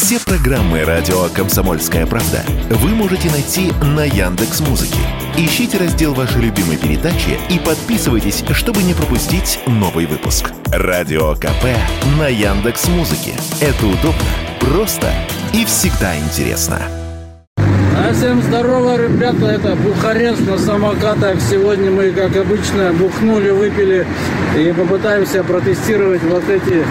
Все программы радио Комсомольская правда вы можете найти на Яндекс Музыке. Ищите раздел вашей любимой передачи и подписывайтесь, чтобы не пропустить новый выпуск. Радио КП на Яндекс Музыке. Это удобно, просто и всегда интересно. А всем здорово, ребята, это Бухарест на самокатах. Сегодня мы, как обычно, бухнули, выпили и попытаемся протестировать вот эти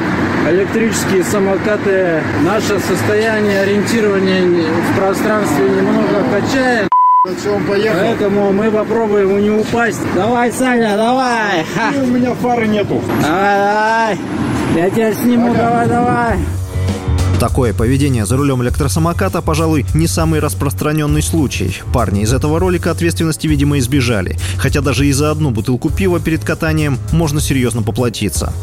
электрические самокаты. Наше состояние ориентирования в пространстве немного качает. Поэтому мы попробуем не упасть. Давай, Саня, давай! Ха. У меня фары нету. Давай, давай! Я тебя сниму, давай, давай! Такое поведение за рулем электросамоката, пожалуй, не самый распространенный случай. Парни из этого ролика ответственности, видимо, избежали. Хотя даже и за одну бутылку пива перед катанием можно серьезно поплатиться.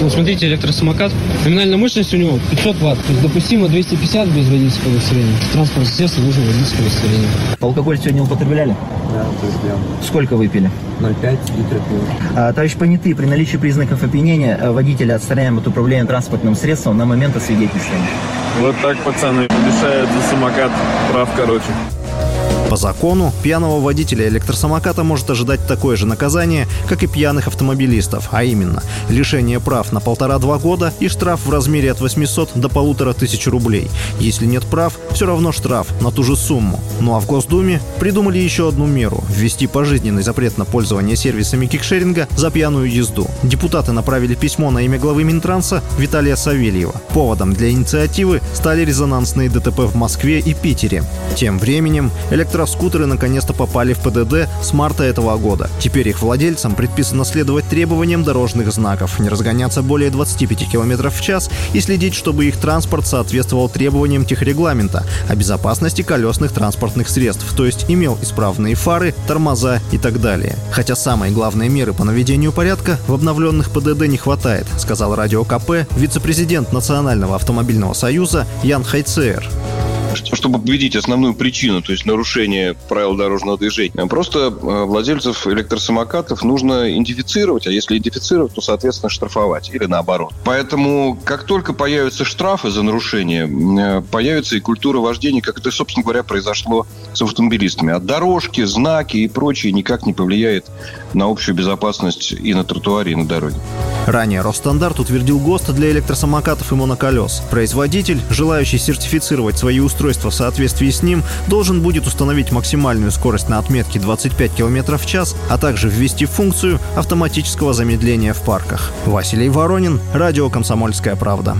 Вот смотрите, электросамокат. Номинальная мощность у него 500 ватт. То есть допустимо 250 без водительского удостоверения. Транспорт, естественно, нужно водительское удостоверение. Алкоголь сегодня употребляли? Да, употреблял. Сколько выпили? 0,5 литра пива. А, товарищ понятый, при наличии признаков опьянения э, водителя отстраняем от управления транспортным средством на момент освидетельствования. Вот так, пацаны, лишают за самокат прав, короче. По закону, пьяного водителя электросамоката может ожидать такое же наказание, как и пьяных автомобилистов, а именно лишение прав на полтора-два года и штраф в размере от 800 до полутора тысяч рублей. Если нет прав, все равно штраф на ту же сумму. Ну а в Госдуме придумали еще одну меру – ввести пожизненный запрет на пользование сервисами кикшеринга за пьяную езду. Депутаты направили письмо на имя главы Минтранса Виталия Савельева. Поводом для инициативы стали резонансные ДТП в Москве и Питере. Тем временем электро скутеры наконец-то попали в ПДД с марта этого года. Теперь их владельцам предписано следовать требованиям дорожных знаков, не разгоняться более 25 км в час и следить, чтобы их транспорт соответствовал требованиям техрегламента о безопасности колесных транспортных средств, то есть имел исправные фары, тормоза и так далее. Хотя самые главные меры по наведению порядка в обновленных ПДД не хватает, сказал Радио КП вице-президент Национального автомобильного союза Ян Хайцер чтобы победить основную причину, то есть нарушение правил дорожного движения. Просто э, владельцев электросамокатов нужно идентифицировать, а если идентифицировать, то, соответственно, штрафовать или наоборот. Поэтому, как только появятся штрафы за нарушение, э, появится и культура вождения, как это, собственно говоря, произошло с автомобилистами. А дорожки, знаки и прочее никак не повлияет на общую безопасность и на тротуаре, и на дороге. Ранее Росстандарт утвердил ГОСТ для электросамокатов и моноколес. Производитель, желающий сертифицировать свои устройства в соответствии с ним, должен будет установить максимальную скорость на отметке 25 км в час, а также ввести функцию автоматического замедления в парках. Василий Воронин, Радио «Комсомольская правда».